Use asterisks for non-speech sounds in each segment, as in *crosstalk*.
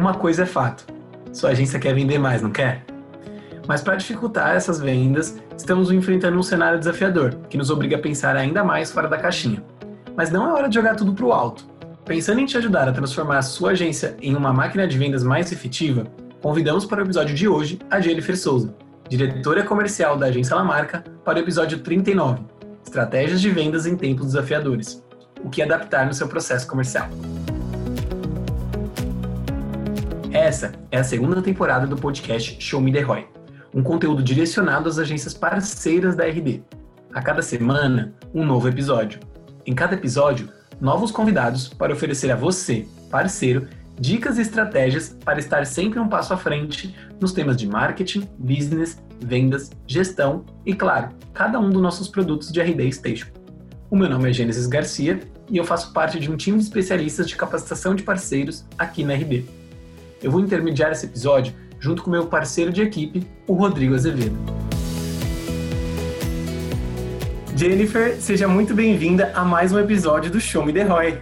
uma coisa é fato: sua agência quer vender mais, não quer? Mas para dificultar essas vendas, estamos enfrentando um cenário desafiador, que nos obriga a pensar ainda mais fora da caixinha. Mas não é hora de jogar tudo para o alto. Pensando em te ajudar a transformar a sua agência em uma máquina de vendas mais efetiva, convidamos para o episódio de hoje a Jennifer Souza, diretora comercial da agência Lamarca, para o episódio 39, Estratégias de Vendas em Tempos Desafiadores. O que adaptar no seu processo comercial. Essa é a segunda temporada do podcast Show Me The Roy, um conteúdo direcionado às agências parceiras da RD. A cada semana, um novo episódio. Em cada episódio, novos convidados para oferecer a você, parceiro, dicas e estratégias para estar sempre um passo à frente nos temas de marketing, business, vendas, gestão e, claro, cada um dos nossos produtos de RD Station. O meu nome é Gênesis Garcia e eu faço parte de um time de especialistas de capacitação de parceiros aqui na RD. Eu vou intermediar esse episódio junto com meu parceiro de equipe, o Rodrigo Azevedo. Jennifer, seja muito bem-vinda a mais um episódio do Show Me The Roy.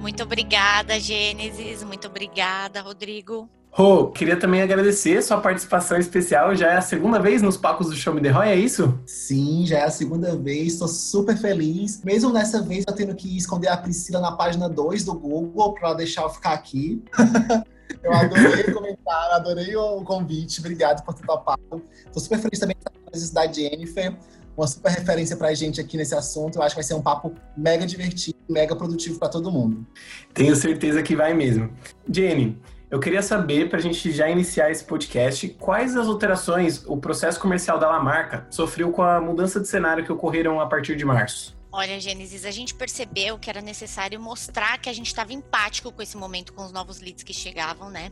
Muito obrigada, Gênesis. Muito obrigada, Rodrigo. Rô, oh, queria também agradecer sua participação especial. Já é a segunda vez nos palcos do Show Me The Roy, é isso? Sim, já é a segunda vez. Estou super feliz. Mesmo nessa vez, eu tendo que esconder a Priscila na página 2 do Google para deixar eu ficar aqui. *laughs* Eu adorei o comentário, adorei o convite. Obrigado por ter topado. Estou super feliz também com a presença da Jennifer, uma super referência para a gente aqui nesse assunto. Eu acho que vai ser um papo mega divertido, mega produtivo para todo mundo. Tenho certeza que vai mesmo. Jenny, eu queria saber, para a gente já iniciar esse podcast, quais as alterações o processo comercial da Lamarca sofreu com a mudança de cenário que ocorreram a partir de março? Olha, Gênesis, a gente percebeu que era necessário mostrar que a gente estava empático com esse momento, com os novos leads que chegavam, né?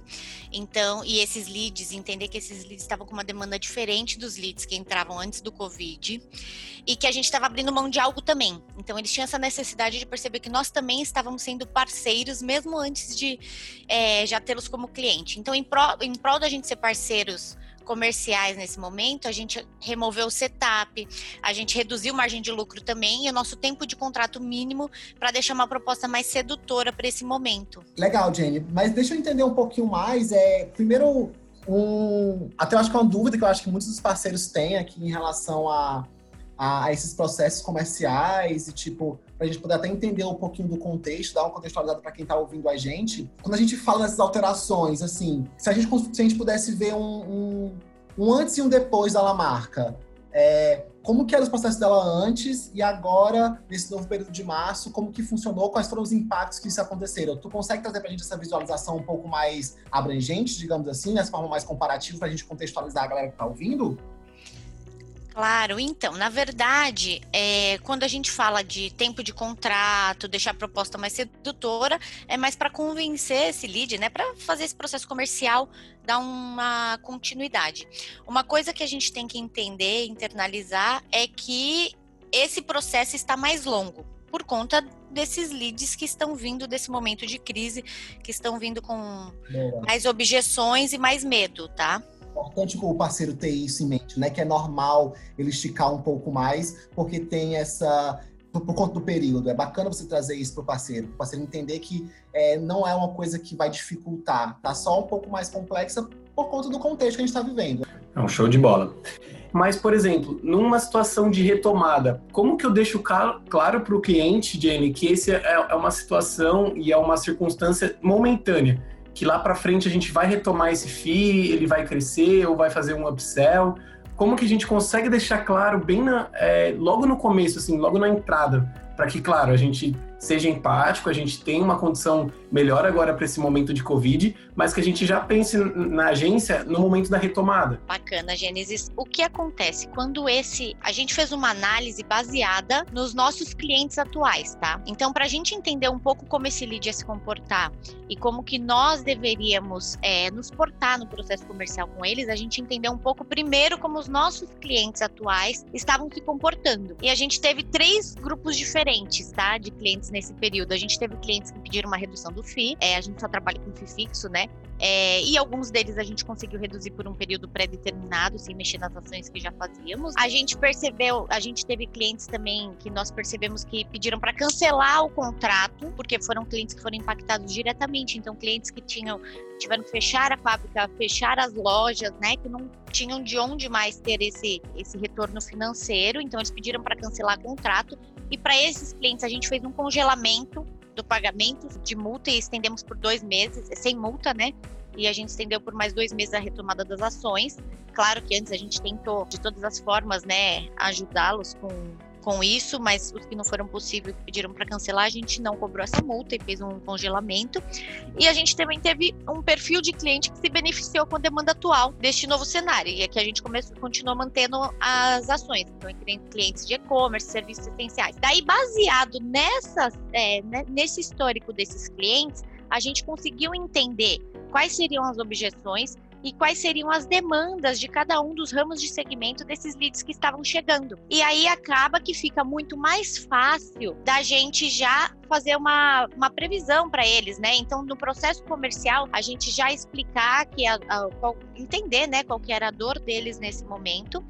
Então, e esses leads, entender que esses leads estavam com uma demanda diferente dos leads que entravam antes do Covid e que a gente estava abrindo mão de algo também. Então, eles tinham essa necessidade de perceber que nós também estávamos sendo parceiros, mesmo antes de é, já tê-los como cliente. Então, em em prol da gente ser parceiros comerciais nesse momento, a gente removeu o setup, a gente reduziu margem de lucro também e o nosso tempo de contrato mínimo para deixar uma proposta mais sedutora para esse momento. Legal, Jenny. Mas deixa eu entender um pouquinho mais. É, primeiro, um, até eu acho que é uma dúvida que eu acho que muitos dos parceiros têm aqui em relação a, a, a esses processos comerciais e tipo para a gente poder até entender um pouquinho do contexto, dar uma contextualizada para quem está ouvindo a gente. Quando a gente fala dessas alterações, assim, se a gente, se a gente pudesse ver um, um, um antes e um depois da Lamarca, é, como que eram os processos dela antes e agora, nesse novo período de março, como que funcionou, quais foram os impactos que isso aconteceram. Tu consegue trazer para a gente essa visualização um pouco mais abrangente, digamos assim, nessa forma mais comparativa, para a gente contextualizar a galera que está ouvindo? Claro, então, na verdade, é, quando a gente fala de tempo de contrato, deixar a proposta mais sedutora, é mais para convencer esse lead, né, para fazer esse processo comercial dar uma continuidade. Uma coisa que a gente tem que entender, internalizar, é que esse processo está mais longo por conta desses leads que estão vindo desse momento de crise, que estão vindo com mais objeções e mais medo, tá? Importante o parceiro ter isso em mente, né? Que é normal ele esticar um pouco mais, porque tem essa. Por, por conta do período. É bacana você trazer isso para o parceiro, para parceiro entender que é, não é uma coisa que vai dificultar, tá só um pouco mais complexa por conta do contexto que a gente está vivendo. É um show de bola. Mas, por exemplo, numa situação de retomada, como que eu deixo claro para o cliente, Jenny, que esse é, é uma situação e é uma circunstância momentânea? Que lá para frente a gente vai retomar esse FII, ele vai crescer ou vai fazer um upsell? Como que a gente consegue deixar claro bem na, é, logo no começo, assim, logo na entrada, para que, claro, a gente seja empático, a gente tenha uma condição melhor agora para esse momento de Covid, mas que a gente já pense na agência no momento da retomada. Bacana, Gênesis. O que acontece quando esse. A gente fez uma análise baseada nos nossos clientes atuais, tá? Então, para a gente entender um pouco como esse lead ia se comportar e como que nós deveríamos é, nos portar no processo comercial com eles, a gente entendeu um pouco primeiro como os nossos clientes atuais estavam se comportando. E a gente teve três grupos diferentes, tá? De clientes nesse período. A gente teve clientes que pediram uma redução do FII, é, a gente só trabalha com FII fixo, né? É, e alguns deles a gente conseguiu reduzir por um período pré-determinado, sem mexer nas ações que já fazíamos. A gente percebeu, a gente teve clientes também que nós percebemos que pediram para cancelar o contrato, porque foram clientes que foram impactados diretamente. Então, clientes que tinham tiveram que fechar a fábrica, fechar as lojas, né, que não tinham de onde mais ter esse, esse retorno financeiro. Então, eles pediram para cancelar o contrato. E para esses clientes, a gente fez um congelamento do pagamento de multa e estendemos por dois meses, sem multa, né? E a gente estendeu por mais dois meses a retomada das ações. Claro que antes a gente tentou, de todas as formas, né, ajudá-los com com isso, mas os que não foram possíveis pediram para cancelar, a gente não cobrou essa multa e fez um congelamento. E a gente também teve um perfil de cliente que se beneficiou com a demanda atual deste novo cenário, e aqui a gente começou, continua mantendo as ações, então entre clientes de e-commerce, serviços essenciais. Daí, baseado nessas, é, né, nesse histórico desses clientes, a gente conseguiu entender quais seriam as objeções e quais seriam as demandas de cada um dos ramos de segmento desses leads que estavam chegando. E aí acaba que fica muito mais fácil da gente já fazer uma, uma previsão para eles, né? Então, no processo comercial, a gente já explicar que a, a, entender, né, qual que era a dor deles nesse momento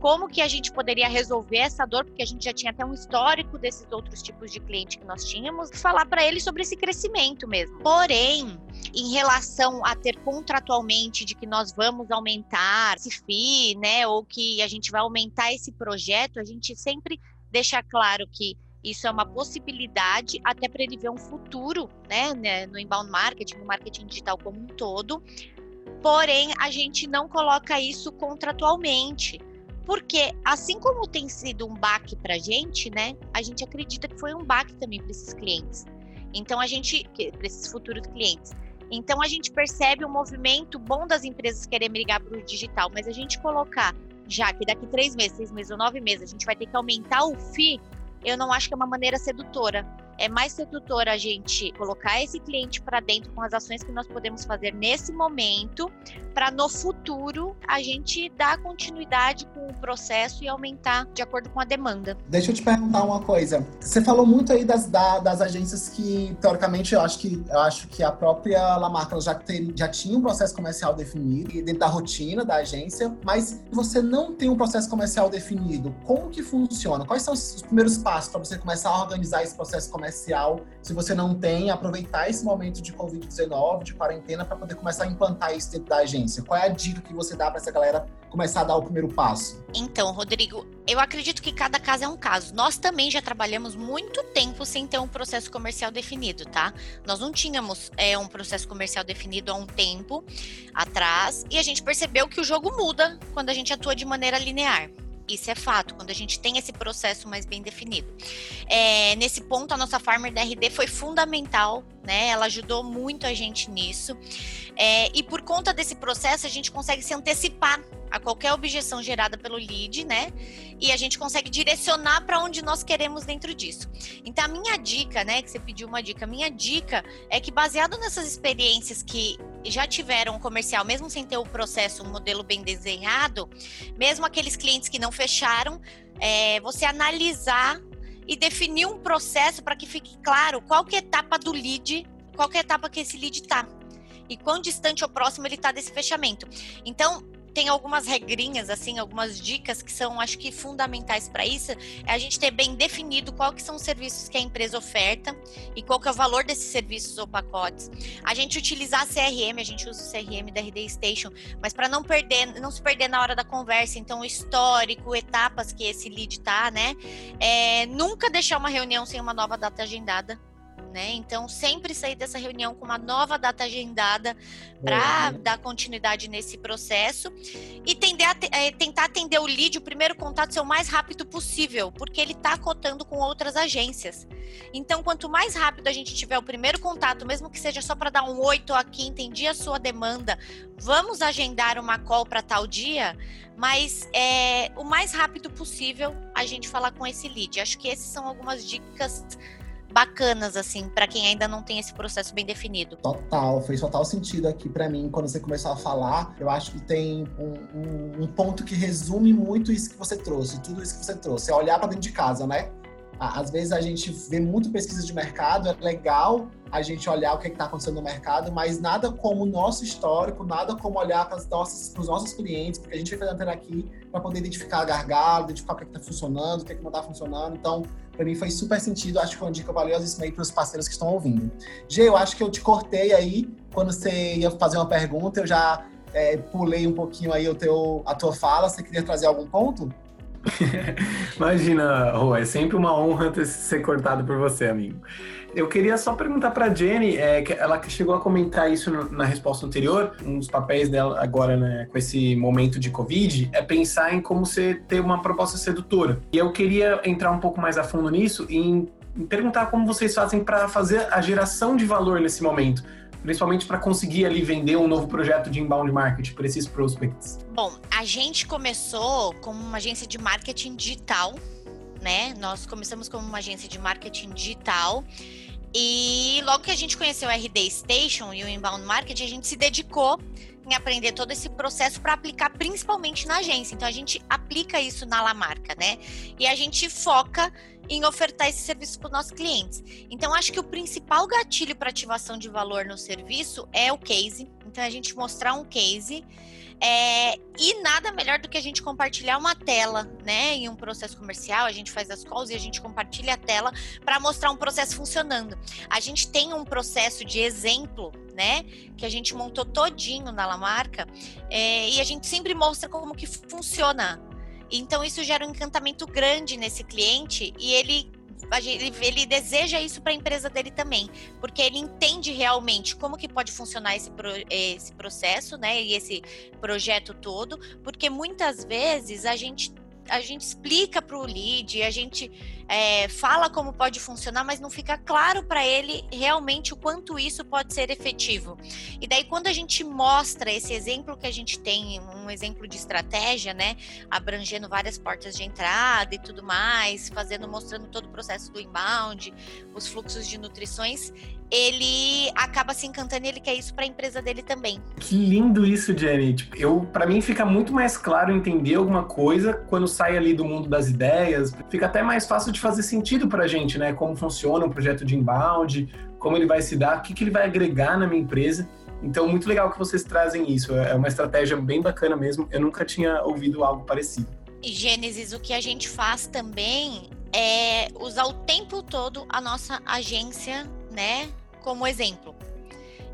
como que a gente poderia resolver essa dor, porque a gente já tinha até um histórico desses outros tipos de cliente que nós tínhamos, falar para eles sobre esse crescimento mesmo. Porém, em relação a ter contratualmente de que nós vamos aumentar esse FII, né, ou que a gente vai aumentar esse projeto, a gente sempre deixa claro que isso é uma possibilidade até para ele ver um futuro, né, né, no inbound marketing, no marketing digital como um todo. Porém, a gente não coloca isso contratualmente. Porque, assim como tem sido um baque para a gente, né, a gente acredita que foi um baque também para esses clientes. Então, a gente, para esses futuros clientes. Então, a gente percebe o um movimento bom das empresas querer migrar para o digital, mas a gente colocar já que daqui três meses, seis meses ou nove meses a gente vai ter que aumentar o FII, eu não acho que é uma maneira sedutora é mais sedutor a gente colocar esse cliente para dentro com as ações que nós podemos fazer nesse momento, para no futuro a gente dar continuidade com o processo e aumentar de acordo com a demanda. Deixa eu te perguntar uma coisa. Você falou muito aí das, das agências que, teoricamente, eu acho que, eu acho que a própria Lamarca já, tem, já tinha um processo comercial definido dentro da rotina da agência, mas você não tem um processo comercial definido. Como que funciona? Quais são os primeiros passos para você começar a organizar esse processo comercial? Comercial, se você não tem, aproveitar esse momento de Covid-19, de quarentena, para poder começar a implantar isso dentro da agência. Qual é a dica que você dá para essa galera começar a dar o primeiro passo? Então, Rodrigo, eu acredito que cada caso é um caso. Nós também já trabalhamos muito tempo sem ter um processo comercial definido, tá? Nós não tínhamos é, um processo comercial definido há um tempo atrás e a gente percebeu que o jogo muda quando a gente atua de maneira linear. Isso é fato, quando a gente tem esse processo mais bem definido. É, nesse ponto, a nossa Farmer da RD foi fundamental, né? Ela ajudou muito a gente nisso. É, e por conta desse processo, a gente consegue se antecipar a qualquer objeção gerada pelo lead, né? E a gente consegue direcionar para onde nós queremos dentro disso. Então, a minha dica, né, que você pediu uma dica, minha dica é que baseado nessas experiências que já tiveram comercial, mesmo sem ter o processo, um modelo bem desenhado, mesmo aqueles clientes que não fecharam, é, você analisar e definir um processo para que fique claro qual que é a etapa do lead, qual que é a etapa que esse lead está e quão distante ou próximo ele está desse fechamento. Então, tem algumas regrinhas, assim, algumas dicas que são, acho que, fundamentais para isso. É a gente ter bem definido qual que são os serviços que a empresa oferta e qual que é o valor desses serviços ou pacotes. A gente utilizar CRM, a gente usa o CRM da RD Station, mas para não perder, não se perder na hora da conversa, então o histórico, etapas que esse lead tá, né? É, nunca deixar uma reunião sem uma nova data agendada né? Então, sempre sair dessa reunião com uma nova data agendada para dar continuidade nesse processo e a, é, tentar atender o lead, o primeiro contato, ser o mais rápido possível, porque ele está cotando com outras agências. Então, quanto mais rápido a gente tiver o primeiro contato, mesmo que seja só para dar um oi, tô aqui, entendi a sua demanda, vamos agendar uma call para tal dia, mas é o mais rápido possível a gente falar com esse lead. Acho que essas são algumas dicas bacanas, assim, para quem ainda não tem esse processo bem definido. Total, fez total sentido aqui para mim quando você começou a falar. Eu acho que tem um, um, um, ponto que resume muito isso que você trouxe, tudo isso que você trouxe. É olhar para dentro de casa, né? Às vezes a gente vê muito pesquisa de mercado, é legal a gente olhar o que é está acontecendo no mercado, mas nada como o nosso histórico, nada como olhar para, nossas, para os nossos clientes, porque a gente vai fazer aqui para poder identificar gargalo, identificar o que é está funcionando, o que, é que não está funcionando. Então, para mim foi super sentido, acho que foi uma dica valiosíssima aí para os parceiros que estão ouvindo. Gê, eu acho que eu te cortei aí, quando você ia fazer uma pergunta, eu já é, pulei um pouquinho aí o teu, a tua fala, você queria trazer algum ponto? *laughs* Imagina, Rô, é sempre uma honra ter ser cortado por você, amigo. Eu queria só perguntar para Jenny, é, que ela chegou a comentar isso no, na resposta anterior, um dos papéis dela agora, né, com esse momento de Covid, é pensar em como você ter uma proposta sedutora. E eu queria entrar um pouco mais a fundo nisso e perguntar como vocês fazem para fazer a geração de valor nesse momento principalmente para conseguir ali vender um novo projeto de inbound marketing para esses prospects? Bom, a gente começou como uma agência de marketing digital, né? Nós começamos como uma agência de marketing digital. E logo que a gente conheceu o RD Station e o Inbound Marketing, a gente se dedicou em aprender todo esse processo para aplicar principalmente na agência. Então a gente aplica isso na Lamarca, né? E a gente foca em ofertar esse serviço para os nossos clientes. Então acho que o principal gatilho para ativação de valor no serviço é o case. Então a gente mostrar um case é, e nada melhor do que a gente compartilhar uma tela, né? Em um processo comercial, a gente faz as calls e a gente compartilha a tela para mostrar um processo funcionando. A gente tem um processo de exemplo, né? Que a gente montou todinho na Lamarca é, e a gente sempre mostra como que funciona. Então isso gera um encantamento grande nesse cliente e ele ele, ele deseja isso para a empresa dele também, porque ele entende realmente como que pode funcionar esse, pro, esse processo, né, e esse projeto todo, porque muitas vezes a gente a gente explica para o lead, a gente é, fala como pode funcionar, mas não fica claro para ele realmente o quanto isso pode ser efetivo. E daí, quando a gente mostra esse exemplo que a gente tem, um exemplo de estratégia, né, abrangendo várias portas de entrada e tudo mais, fazendo, mostrando todo o processo do inbound, os fluxos de nutrições, ele acaba se encantando e ele quer isso para a empresa dele também. Que lindo isso, Jenny. Tipo, eu, para mim fica muito mais claro entender alguma coisa quando sai ali do mundo das ideias. Fica até mais fácil de fazer sentido para a gente, né? Como funciona um projeto de inbound, como ele vai se dar, o que, que ele vai agregar na minha empresa. Então, muito legal que vocês trazem isso. É uma estratégia bem bacana mesmo. Eu nunca tinha ouvido algo parecido. E Gênesis, o que a gente faz também é usar o tempo todo a nossa agência, né, como exemplo.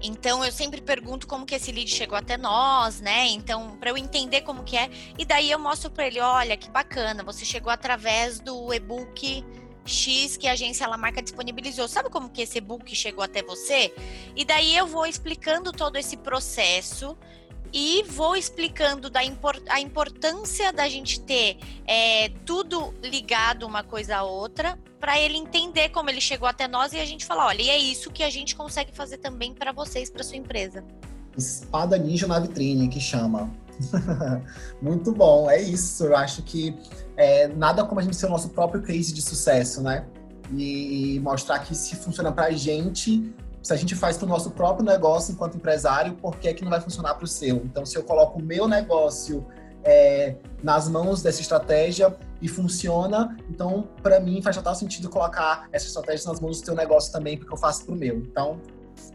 Então eu sempre pergunto como que esse lead chegou até nós, né? Então, para eu entender como que é, e daí eu mostro para ele, olha, que bacana, você chegou através do e-book X que a agência Lamarca disponibilizou. Sabe como que esse e-book chegou até você? E daí eu vou explicando todo esse processo e vou explicando da import a importância da gente ter é, tudo ligado uma coisa a outra para ele entender como ele chegou até nós e a gente falar, olha, e é isso que a gente consegue fazer também para vocês, para sua empresa. Espada ninja na vitrine, que chama. *laughs* Muito bom, é isso. Eu acho que é, nada como a gente ser o nosso próprio case de sucesso, né? E mostrar que se funciona para a gente, se a gente faz para o nosso próprio negócio enquanto empresário, por que, é que não vai funcionar para o seu? Então, se eu coloco o meu negócio é, nas mãos dessa estratégia e funciona, então, para mim, faz total sentido colocar essa estratégia nas mãos do seu negócio também, porque eu faço para o meu. Então,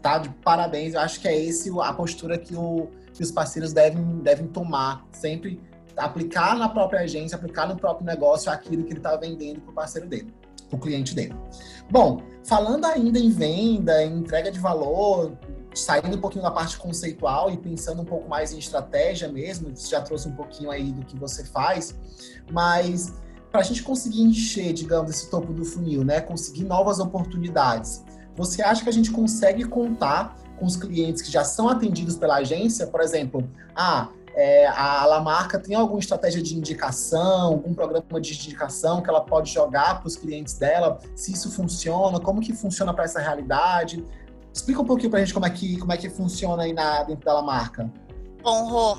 tá de parabéns. Eu acho que é esse a postura que, o, que os parceiros devem, devem tomar. Sempre aplicar na própria agência, aplicar no próprio negócio aquilo que ele está vendendo para o parceiro dele, para o cliente dele. Bom, falando ainda em venda, em entrega de valor, saindo um pouquinho da parte conceitual e pensando um pouco mais em estratégia mesmo, você já trouxe um pouquinho aí do que você faz, mas para a gente conseguir encher, digamos, esse topo do funil, né, conseguir novas oportunidades, você acha que a gente consegue contar com os clientes que já são atendidos pela agência? Por exemplo, ah, é, a Lamarca tem alguma estratégia de indicação, algum programa de indicação que ela pode jogar para os clientes dela? Se isso funciona, como que funciona para essa realidade? Explica um pouquinho para a gente como é que, como é que funciona aí na, dentro da Lamarca. Bom, Rô,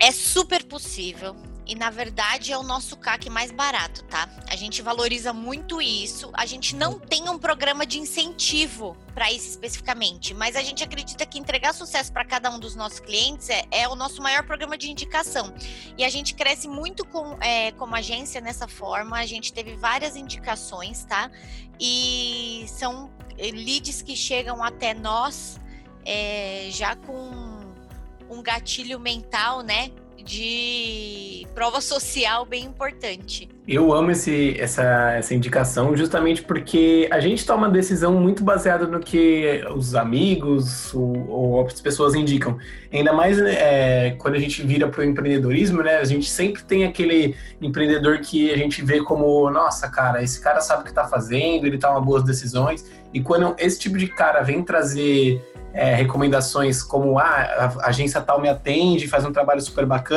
é super possível e na verdade é o nosso CAC mais barato, tá? A gente valoriza muito isso. A gente não tem um programa de incentivo para isso especificamente, mas a gente acredita que entregar sucesso para cada um dos nossos clientes é, é, o nosso maior programa de indicação. E a gente cresce muito com, é, como agência nessa forma. A gente teve várias indicações, tá? E são leads que chegam até nós é, já com um gatilho mental, né? De prova social bem importante. Eu amo esse, essa, essa indicação justamente porque a gente toma uma decisão muito baseada no que os amigos ou, ou outras pessoas indicam. Ainda mais é, quando a gente vira para o empreendedorismo, né? A gente sempre tem aquele empreendedor que a gente vê como, nossa, cara, esse cara sabe o que está fazendo, ele toma boas decisões. E quando esse tipo de cara vem trazer é, recomendações como ah, a agência tal me atende, faz um trabalho super bacana,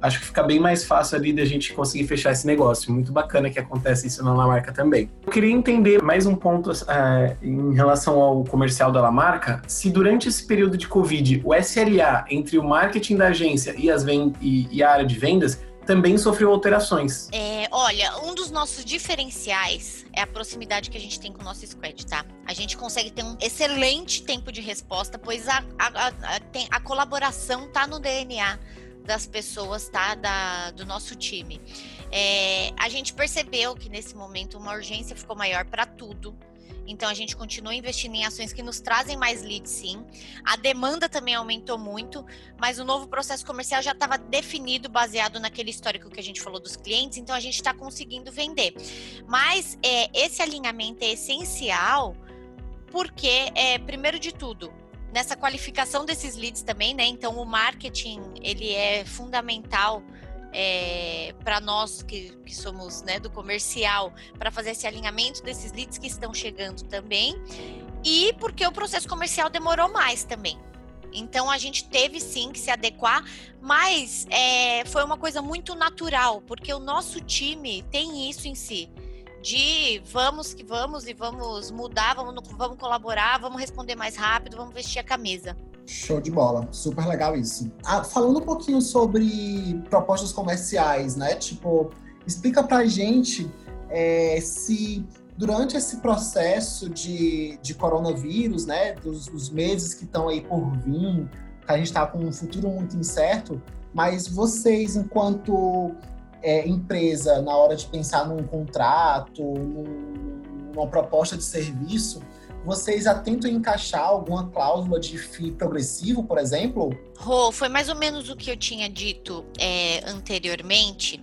acho que fica bem mais fácil ali da gente conseguir fechar esse negócio. Muito bacana que acontece isso na Lamarca também. Eu queria entender mais um ponto é, em relação ao comercial da Lamarca. Se durante esse período de Covid o SLA entre o marketing da agência e, as e, e a área de vendas também sofreu alterações. É, olha, um dos nossos diferenciais é a proximidade que a gente tem com o nosso squad, tá? A gente consegue ter um excelente tempo de resposta, pois a, a, a, a colaboração tá no DNA das pessoas, tá? Da, do nosso time. É, a gente percebeu que nesse momento uma urgência ficou maior para tudo. Então a gente continua investindo em ações que nos trazem mais leads, sim. A demanda também aumentou muito, mas o novo processo comercial já estava definido baseado naquele histórico que a gente falou dos clientes, então a gente está conseguindo vender. Mas é, esse alinhamento é essencial porque, é, primeiro de tudo, nessa qualificação desses leads também, né? Então o marketing ele é fundamental é, para nós que, que somos né, do comercial, para fazer esse alinhamento desses leads que estão chegando também, e porque o processo comercial demorou mais também. Então a gente teve sim que se adequar, mas é, foi uma coisa muito natural, porque o nosso time tem isso em si. De vamos que vamos e vamos mudar, vamos, vamos colaborar, vamos responder mais rápido, vamos vestir a camisa. Show de bola, super legal isso. Ah, falando um pouquinho sobre propostas comerciais, né? Tipo, explica pra gente é, se durante esse processo de, de coronavírus, né? Dos, dos meses que estão aí por vir, que a gente está com um futuro muito incerto, mas vocês, enquanto é, empresa, na hora de pensar num contrato, num, numa proposta de serviço, vocês atentam encaixar alguma cláusula de FII progressivo, por exemplo? Rô, foi mais ou menos o que eu tinha dito é, anteriormente,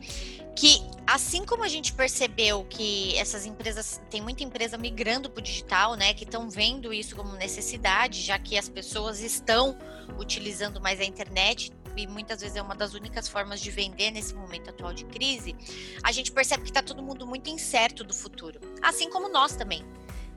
que assim como a gente percebeu que essas empresas, tem muita empresa migrando para o digital, né, que estão vendo isso como necessidade, já que as pessoas estão utilizando mais a internet, e muitas vezes é uma das únicas formas de vender nesse momento atual de crise, a gente percebe que está todo mundo muito incerto do futuro, assim como nós também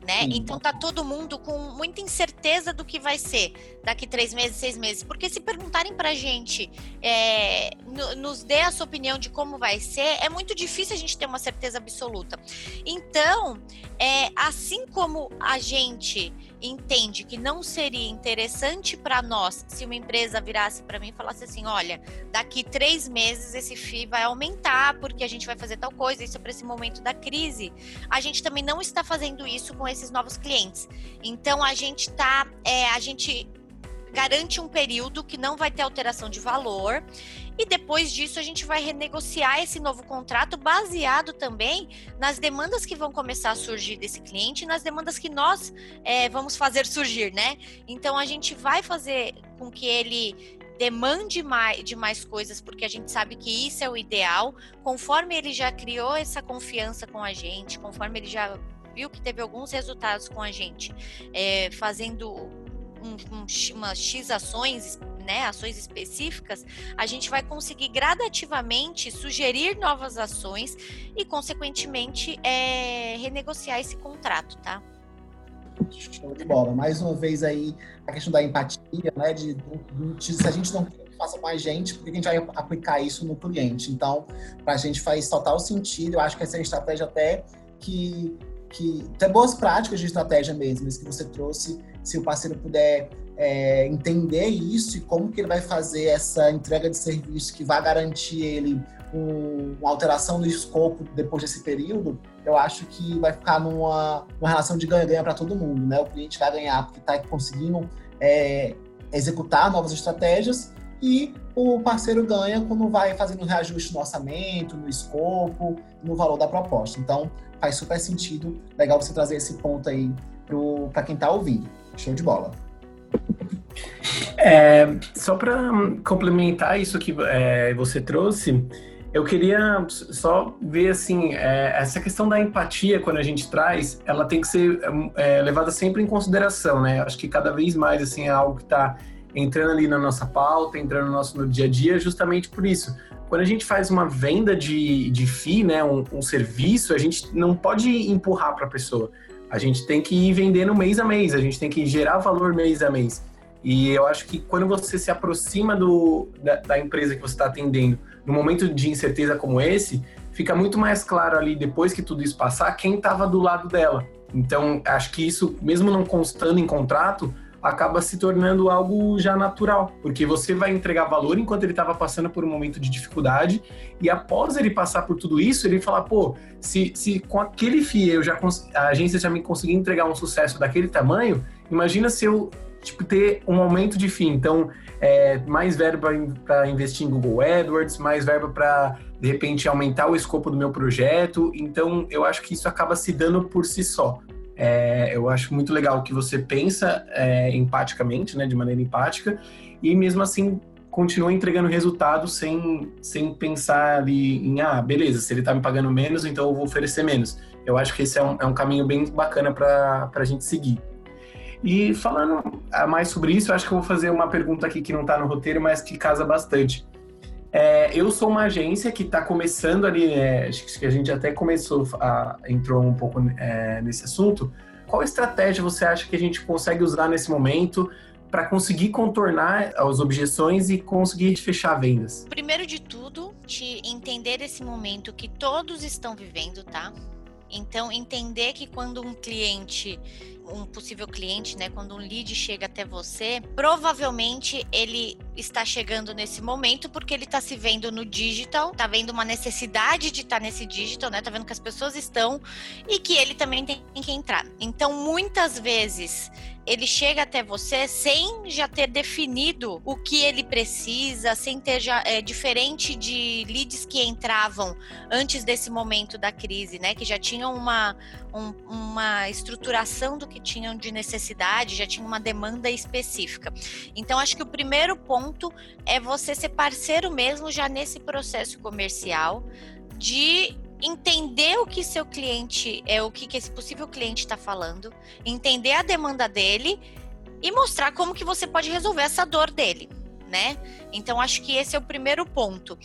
né? Então tá todo mundo com muita incerteza do que vai ser daqui três meses, seis meses. Porque se perguntarem pra gente, é, nos dê a sua opinião de como vai ser, é muito difícil a gente ter uma certeza absoluta. Então, é, assim como a gente entende que não seria interessante para nós se uma empresa virasse para mim e falasse assim: olha, daqui três meses esse FII vai aumentar porque a gente vai fazer tal coisa, isso é para esse momento da crise. A gente também não está fazendo isso com esses novos clientes. Então a gente tá, é, a gente garante um período que não vai ter alteração de valor e depois disso a gente vai renegociar esse novo contrato baseado também nas demandas que vão começar a surgir desse cliente nas demandas que nós é, vamos fazer surgir, né? Então a gente vai fazer com que ele demande mais, de mais coisas, porque a gente sabe que isso é o ideal, conforme ele já criou essa confiança com a gente, conforme ele já viu que teve alguns resultados com a gente, é, fazendo um, um, umas X ações né, ações específicas, a gente vai conseguir gradativamente sugerir novas ações e, consequentemente, é, renegociar esse contrato, tá? Show de bola. Mais uma vez aí a questão da empatia, né? De, de, de se a gente não faça com a gente, por que a gente vai aplicar isso no cliente? Então, para a gente faz total sentido. Eu acho que essa é a estratégia até que que tem boas práticas de estratégia mesmo, isso que você trouxe. Se o parceiro puder é, entender isso e como que ele vai fazer essa entrega de serviço que vai garantir ele um, uma alteração no escopo depois desse período, eu acho que vai ficar numa uma relação de ganha-ganha para todo mundo, né? O cliente vai ganhar porque está conseguindo é, executar novas estratégias e o parceiro ganha quando vai fazendo reajuste no orçamento, no escopo, no valor da proposta. Então, faz super sentido. Legal você trazer esse ponto aí para quem está ouvindo. Show de bola. É, só para complementar isso que é, você trouxe, eu queria só ver assim, é, essa questão da empatia quando a gente traz, ela tem que ser é, levada sempre em consideração, né? Acho que cada vez mais assim é algo que está entrando ali na nossa pauta, entrando no nosso no dia a dia, justamente por isso. Quando a gente faz uma venda de, de FII, né, um, um serviço, a gente não pode empurrar para a pessoa. A gente tem que ir vendendo mês a mês, a gente tem que gerar valor mês a mês. E eu acho que quando você se aproxima do, da, da empresa que você está atendendo, num momento de incerteza como esse, fica muito mais claro ali, depois que tudo isso passar, quem estava do lado dela. Então, acho que isso, mesmo não constando em contrato, acaba se tornando algo já natural, porque você vai entregar valor enquanto ele estava passando por um momento de dificuldade, e após ele passar por tudo isso, ele falar, pô, se, se com aquele FIE eu já a agência já me conseguiu entregar um sucesso daquele tamanho, imagina se eu tipo, ter um aumento de fim. Então, é, mais verba para investir em Google AdWords, mais verba para, de repente, aumentar o escopo do meu projeto. Então, eu acho que isso acaba se dando por si só. É, eu acho muito legal que você pensa é, empaticamente, né, de maneira empática, e mesmo assim continua entregando resultado sem, sem pensar ali em, ah, beleza, se ele está me pagando menos, então eu vou oferecer menos. Eu acho que esse é um, é um caminho bem bacana para a gente seguir. E falando mais sobre isso, acho que eu vou fazer uma pergunta aqui que não está no roteiro, mas que casa bastante. É, eu sou uma agência que está começando ali, é, acho que a gente até começou, a, entrou um pouco é, nesse assunto. Qual estratégia você acha que a gente consegue usar nesse momento para conseguir contornar as objeções e conseguir fechar vendas? Primeiro de tudo, te entender esse momento que todos estão vivendo, tá? Então, entender que quando um cliente um possível cliente, né, quando um lead chega até você, provavelmente ele está chegando nesse momento porque ele está se vendo no digital, está vendo uma necessidade de estar tá nesse digital, né, está vendo que as pessoas estão e que ele também tem que entrar. Então, muitas vezes ele chega até você sem já ter definido o que ele precisa, sem ter já é, diferente de leads que entravam antes desse momento da crise, né? Que já tinham uma, um, uma estruturação do que tinham de necessidade, já tinham uma demanda específica. Então, acho que o primeiro ponto é você ser parceiro mesmo já nesse processo comercial de entender o que seu cliente é o que, que esse possível cliente está falando, entender a demanda dele e mostrar como que você pode resolver essa dor dele, né? Então acho que esse é o primeiro ponto.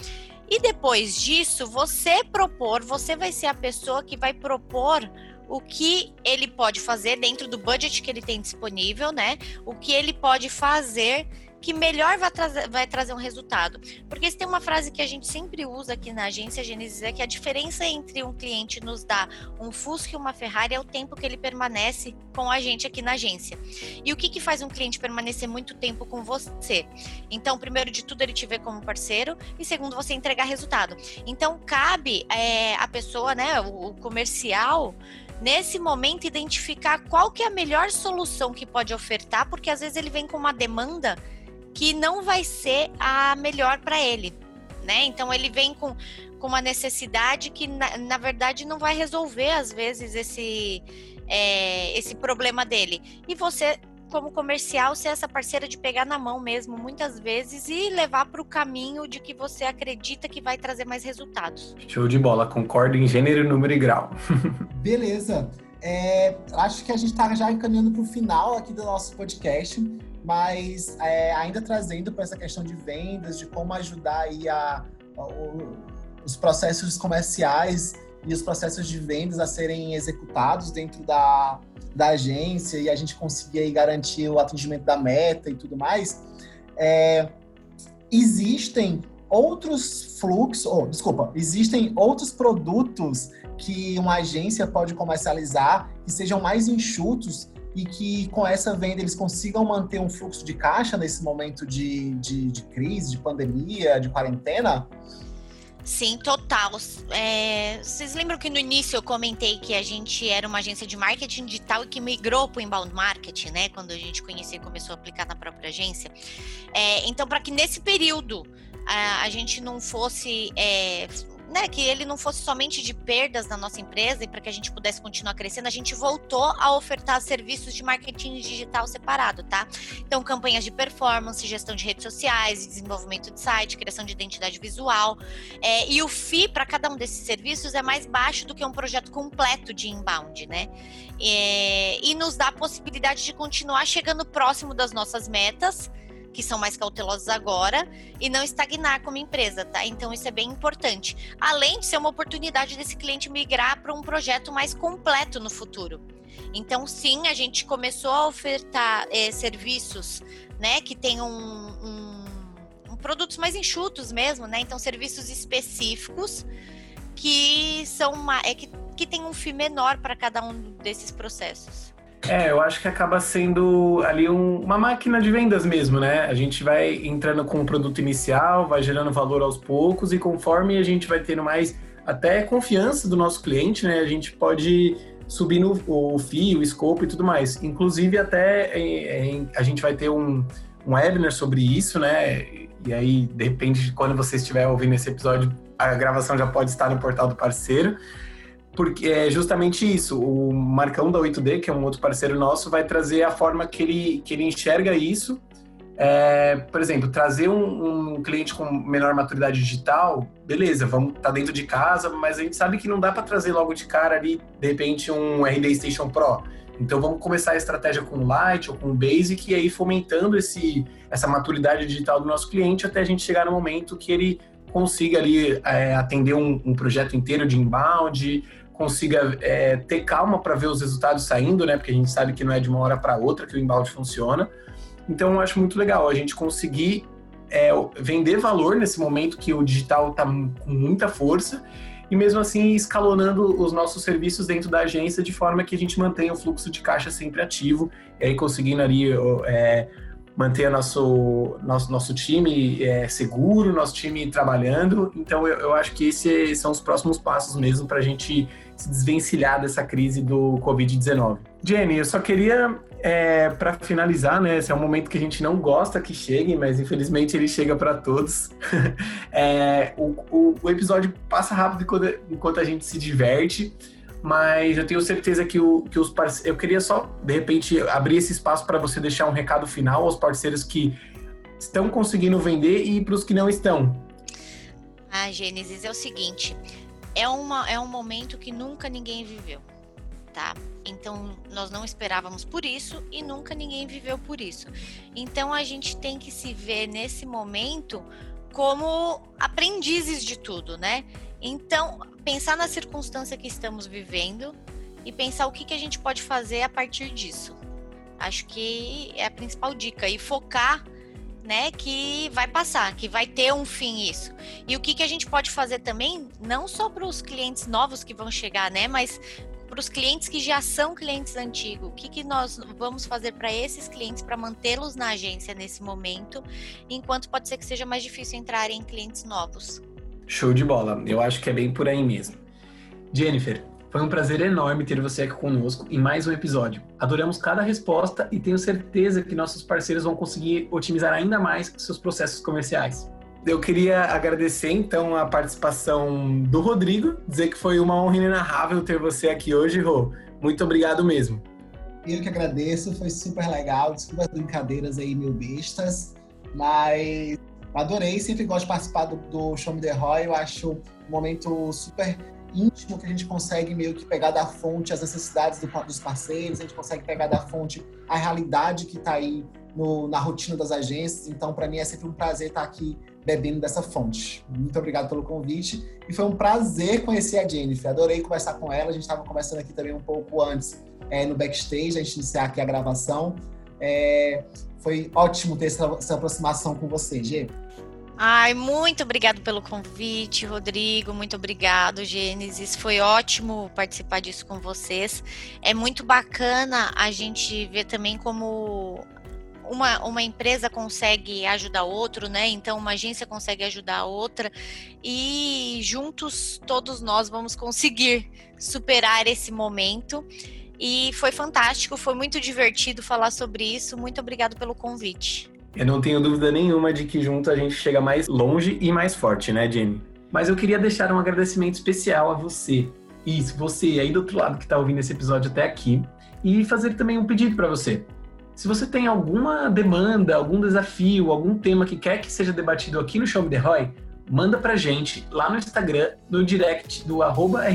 E depois disso, você propor, você vai ser a pessoa que vai propor o que ele pode fazer dentro do budget que ele tem disponível, né? O que ele pode fazer que melhor vai trazer, vai trazer um resultado. Porque se tem uma frase que a gente sempre usa aqui na agência Gênesis é que a diferença entre um cliente nos dar um Fusca e uma Ferrari é o tempo que ele permanece com a gente aqui na agência. E o que, que faz um cliente permanecer muito tempo com você? Então, primeiro de tudo, ele te vê como parceiro e segundo, você entregar resultado. Então, cabe é, a pessoa, né, o, o comercial, nesse momento identificar qual que é a melhor solução que pode ofertar, porque às vezes ele vem com uma demanda que não vai ser a melhor para ele, né? Então ele vem com, com uma necessidade que na, na verdade não vai resolver às vezes esse é, esse problema dele. E você como comercial ser essa parceira de pegar na mão mesmo muitas vezes e levar para o caminho de que você acredita que vai trazer mais resultados. Show de bola, concordo em gênero, número e grau. *laughs* Beleza. É, acho que a gente está já encaminhando para o final aqui do nosso podcast mas é, ainda trazendo para essa questão de vendas, de como ajudar aí a, a, os processos comerciais e os processos de vendas a serem executados dentro da, da agência e a gente conseguir garantir o atingimento da meta e tudo mais, é, existem outros fluxos, oh, desculpa, existem outros produtos que uma agência pode comercializar que sejam mais enxutos e que com essa venda eles consigam manter um fluxo de caixa nesse momento de, de, de crise, de pandemia, de quarentena? Sim, total. É, vocês lembram que no início eu comentei que a gente era uma agência de marketing digital e que migrou para o inbound marketing, né? Quando a gente conheceu e começou a aplicar na própria agência. É, então, para que nesse período a, a, gente não fosse é, né, que ele não fosse somente de perdas na nossa empresa e para que a gente pudesse continuar crescendo, a gente voltou a ofertar serviços de marketing digital separado, tá? Então, campanhas de performance, gestão de redes sociais, desenvolvimento de site, criação de identidade visual. É, e o FII para cada um desses serviços é mais baixo do que um projeto completo de inbound, né? É, e nos dá a possibilidade de continuar chegando próximo das nossas metas que são mais cautelosos agora e não estagnar como empresa, tá? Então isso é bem importante. Além de ser uma oportunidade desse cliente migrar para um projeto mais completo no futuro. Então, sim, a gente começou a ofertar é, serviços, né, que tenham um, um, um, produtos mais enxutos mesmo, né? Então, serviços específicos que são uma, é que, que tem um FII menor para cada um desses processos. É, eu acho que acaba sendo ali um, uma máquina de vendas mesmo, né? A gente vai entrando com o produto inicial, vai gerando valor aos poucos e conforme a gente vai tendo mais até confiança do nosso cliente, né? A gente pode subir no o fio, o escopo e tudo mais. Inclusive até em, em, a gente vai ter um, um webinar sobre isso, né? E aí, depende de quando você estiver ouvindo esse episódio, a gravação já pode estar no portal do parceiro porque é justamente isso. O Marcão da 8D, que é um outro parceiro nosso, vai trazer a forma que ele, que ele enxerga isso. É, por exemplo, trazer um, um, cliente com menor maturidade digital, beleza, vamos tá dentro de casa, mas a gente sabe que não dá para trazer logo de cara ali, de repente, um RD Station Pro. Então vamos começar a estratégia com Lite ou com Basic e aí fomentando esse, essa maturidade digital do nosso cliente até a gente chegar no momento que ele consiga ali é, atender um, um projeto inteiro de inbound, consiga é, ter calma para ver os resultados saindo, né? Porque a gente sabe que não é de uma hora para outra que o inbound funciona. Então, eu acho muito legal a gente conseguir é, vender valor nesse momento que o digital está com muita força e mesmo assim escalonando os nossos serviços dentro da agência de forma que a gente mantenha o fluxo de caixa sempre ativo e aí conseguindo ali é, manter nosso, nosso, nosso time é, seguro, nosso time trabalhando. Então, eu, eu acho que esses são os próximos passos mesmo para a gente se desvencilhar dessa crise do Covid-19. Jenny, eu só queria, é, para finalizar, né? Esse é um momento que a gente não gosta que chegue, mas infelizmente ele chega para todos. *laughs* é, o, o, o, episódio passa rápido enquanto, enquanto a gente se diverte mas eu tenho certeza que, o, que os parceiros. Eu queria só, de repente, abrir esse espaço para você deixar um recado final aos parceiros que estão conseguindo vender e para os que não estão. Ah, Gênesis, é o seguinte: é, uma, é um momento que nunca ninguém viveu, tá? Então, nós não esperávamos por isso e nunca ninguém viveu por isso. Então, a gente tem que se ver nesse momento como aprendizes de tudo, né? Então, pensar na circunstância que estamos vivendo e pensar o que, que a gente pode fazer a partir disso. Acho que é a principal dica. E focar né, que vai passar, que vai ter um fim isso. E o que, que a gente pode fazer também, não só para os clientes novos que vão chegar, né, mas para os clientes que já são clientes antigos, o que, que nós vamos fazer para esses clientes para mantê-los na agência nesse momento, enquanto pode ser que seja mais difícil entrar em clientes novos. Show de bola. Eu acho que é bem por aí mesmo. Jennifer, foi um prazer enorme ter você aqui conosco em mais um episódio. Adoramos cada resposta e tenho certeza que nossos parceiros vão conseguir otimizar ainda mais seus processos comerciais. Eu queria agradecer então a participação do Rodrigo, dizer que foi uma honra inenarrável ter você aqui hoje, Rô. Muito obrigado mesmo. Eu que agradeço, foi super legal. Desculpa as brincadeiras aí, mil bestas, mas Adorei, sempre gosto de participar do, do Show Me The Roy. Eu acho um momento super íntimo que a gente consegue meio que pegar da fonte as necessidades do, dos parceiros, a gente consegue pegar da fonte a realidade que está aí no, na rotina das agências. Então, para mim é sempre um prazer estar aqui bebendo dessa fonte. Muito obrigado pelo convite e foi um prazer conhecer a Jennifer. Adorei conversar com ela. A gente estava conversando aqui também um pouco antes é, no backstage, a gente iniciar aqui a gravação. É, foi ótimo ter essa, essa aproximação com você, Gê. Ai, muito obrigado pelo convite, Rodrigo. Muito obrigado, Gênesis. Foi ótimo participar disso com vocês. É muito bacana a gente ver também como uma, uma empresa consegue ajudar outro, né? Então uma agência consegue ajudar a outra e juntos todos nós vamos conseguir superar esse momento. E foi fantástico, foi muito divertido falar sobre isso. Muito obrigado pelo convite. Eu não tenho dúvida nenhuma de que junto a gente chega mais longe e mais forte, né, Jenny? Mas eu queria deixar um agradecimento especial a você. Isso, você aí do outro lado que está ouvindo esse episódio até aqui. E fazer também um pedido para você. Se você tem alguma demanda, algum desafio, algum tema que quer que seja debatido aqui no Show Me The Roy, manda pra gente lá no Instagram, no direct do arroba.